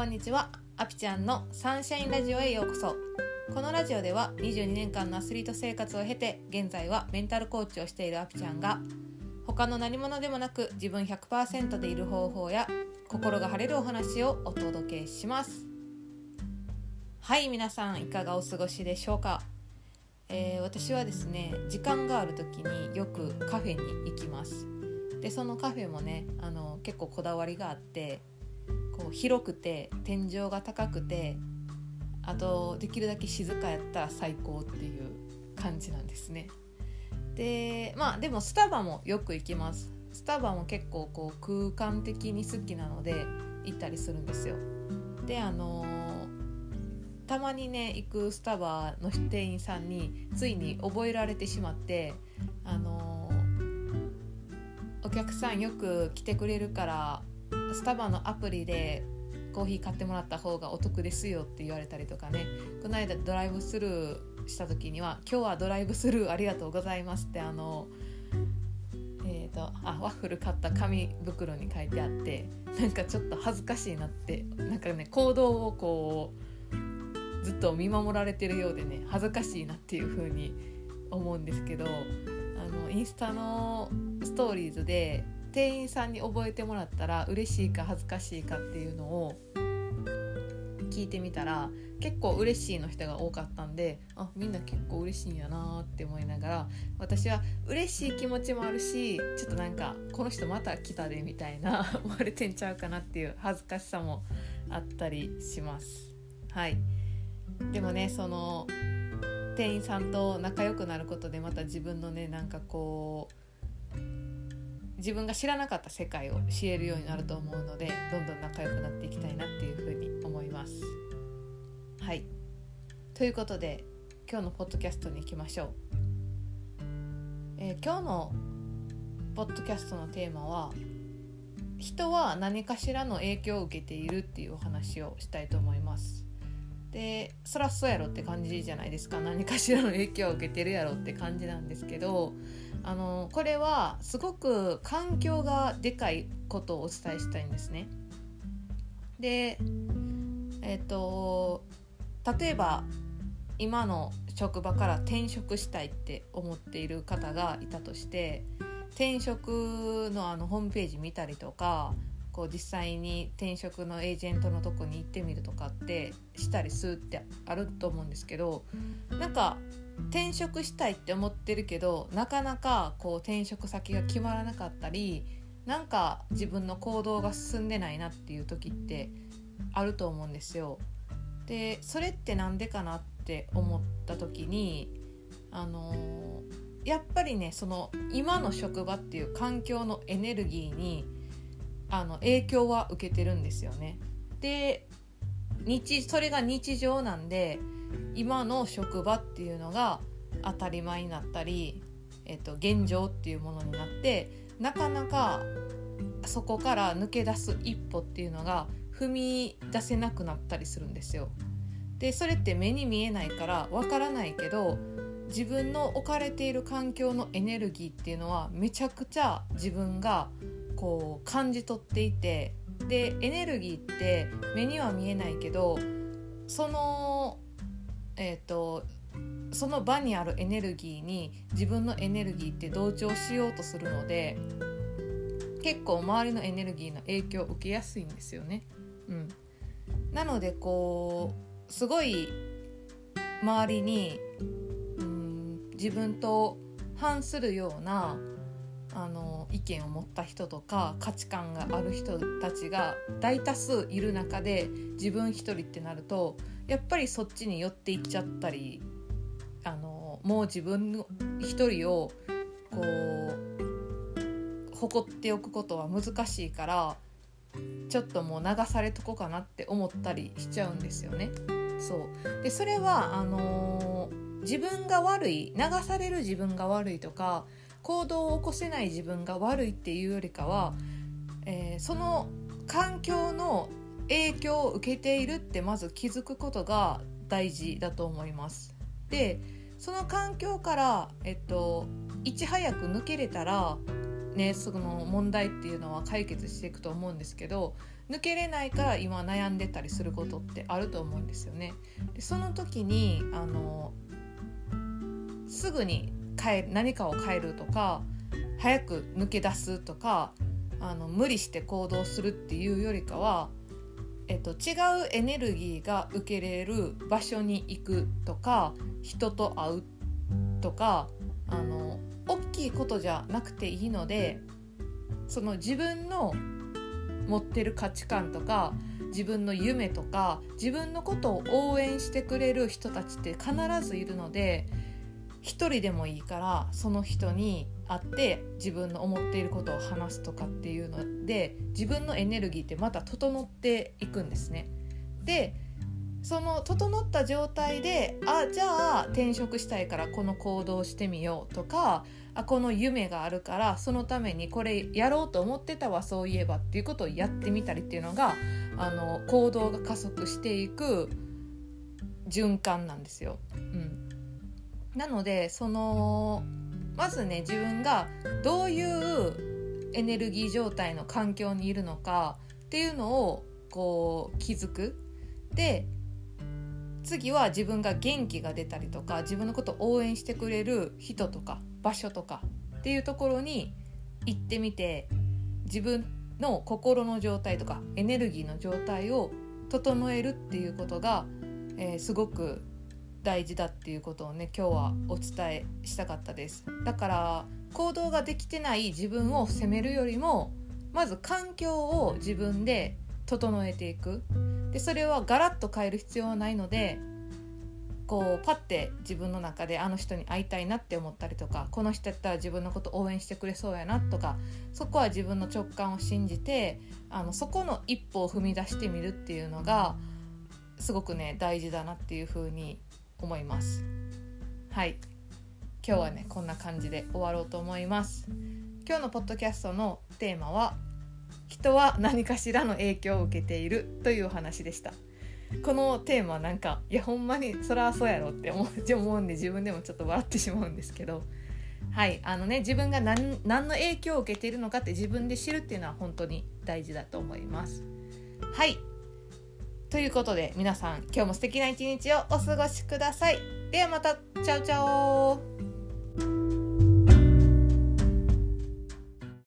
こんにちは。アピちゃんのサンシャインラジオへようこそ。このラジオでは22年間のアスリート生活を経て現在はメンタルコーチをしているアピちゃんが他の何者でもなく自分100%でいる方法や心が晴れるお話をお届けします。はい皆さんいかがお過ごしでしょうか、えー、私はですね時間がある時によくカフェに行きます。でそのカフェもねあの結構こだわりがあってう広くて天井が高くてあとできるだけ静かやったら最高っていう感じなんですね。でまあでもスタバもよく行きます。スタバも結構こう空間的に好きなので行ったりするんですよ。であのー、たまにね行くスタバの店員さんについに覚えられてしまってあのー、お客さんよく来てくれるからスタバのアプリでコーヒー買ってもらった方がお得ですよって言われたりとかね。この間ドライブスルーした時には「今日はドライブスルーありがとうございます」ってあのえーと、あワッフル買った紙袋に書いてあってなんかちょっと恥ずかしいなってなんかね行動をこうずっと見守られてるようでね恥ずかしいなっていう風に思うんですけどあのインスタのストーリーズで店員さんに覚えてもらったら嬉しいか恥ずかしいかっていうのを聞いてみたら結構嬉しいの人が多かったんであみんな結構嬉しいんやなって思いながら私は嬉しい気持ちもあるしちょっとなんかこの人また来たでみたいな 思われてんちゃうかなっていう恥ずかしさもあったりします。はい。でもねその店員さんと仲良くなることでまた自分のねなんかこう自分が知らなかった世界を知れるようになると思うのでどんどん仲良くなっていきたいなっていうふうに思います。はいということで今日のポッドキャストに行きましょう。えー、今日のポッドキャストのテーマは人は何かしらの影響を受けているっていうお話をしたいと思います。でそらそうやろって感じじゃないですか何かしらの影響を受けてるやろって感じなんですけどあのこれはすごく環境がでかいことをお伝えしたいんですね。でえっ、と例えば今の職場から転職したいって思っている方がいたとして転職のあのホームページ見たりとかこう実際に転職のエージェントのとこに行ってみるとかってしたりするってあると思うんですけどなんか転職したいって思ってるけどなかなかこう転職先が決まらなかったりなんか自分の行動が進んでないなっていう時ってあると思うんですよ。でそれって何でかなって思った時にあの、やっぱりねその今の職場っていう環境のエネルギーにあの影響は受けてるんですよね。で日それが日常なんで今の職場っていうのが当たり前になったり、えっと、現状っていうものになってなかなかそこから抜け出す一歩っていうのが踏み出せなくなったりするんですよ。でそれって目に見えないからわからないけど自分の置かれている環境のエネルギーっていうのはめちゃくちゃ自分がこう感じ取っていてでエネルギーって目には見えないけどそのえっ、ー、とその場にあるエネルギーに自分のエネルギーって同調しようとするので結構周りのエネルギーの影響を受けやすいんですよね。うん、なのでこうすごい周りに、うん、自分と反するようなあの意見を持った人とか価値観がある人たちが大多数いる中で自分一人ってなるとやっぱりそっちに寄っていっちゃったりあのもう自分の一人をこう誇っておくことは難しいからちょっともう流されとこうかなって思ったりしちゃうんですよね。そうでそれはあのー、自分が悪い流される自分が悪いとか行動を起こせない自分が悪いっていうよりかは、えー、その環境の影響を受けているってまず気づくことが大事だと思います。でその環境から、えっと、いち早く抜けれたら、ねその問題っていうのは解決していくと思うんですけど抜けれないから今悩んでたりすることってあると思うんですよね。でその時にあのすぐに変え何かを変えるとか早く抜け出すとかあの無理して行動するっていうよりかは、えっと、違うエネルギーが受けれる場所に行くとか人と会うとかあの大きいことじゃなくていいのでその自分の持ってる価値観とか自分の夢とか自分のことを応援してくれる人たちって必ずいるので一人でもいいからその人に会って自分の思っていることを話すとかっていうので自分のエネルギーってまた整っていくんですね。でその整った状態であじゃあ転職したいからこの行動してみようとかあこの夢があるからそのためにこれやろうと思ってたわそういえばっていうことをやってみたりっていうのがあの行動が加速していく循環なんですよ。うん、なのでそのまずね自分がどういうエネルギー状態の環境にいるのかっていうのをこう気づく。で次は自分が元気が出たりとか自分のことを応援してくれる人とか場所とかっていうところに行ってみて自分の心の状態とかエネルギーの状態を整えるっていうことが、えー、すごく大事だっていうことをね今日はお伝えしたかったです。だから行動ができてない自分を責めるよりもまず環境を自分で整えていく。でそれはガラッと変える必要はないのでこうパッて自分の中であの人に会いたいなって思ったりとかこの人やったら自分のこと応援してくれそうやなとかそこは自分の直感を信じてあのそこの一歩を踏み出してみるっていうのがすごくね大事だなっていうふうに思います。はい。今日はねこんな感じで終わろうと思います。今日のポッドキャストのテーマは人は何かしらの影響を受けているというお話でした。このテーマなんかいやほんまにそらそうやろって思うんで自分でもちょっと笑ってしまうんですけど。はい。あのね自分が何何の影響を受けているのかって自分で知るっていうのは本当に大事だと思います。はい。ということで皆さん今日も素敵な一日をお過ごしください。ではまたチャウチャオ。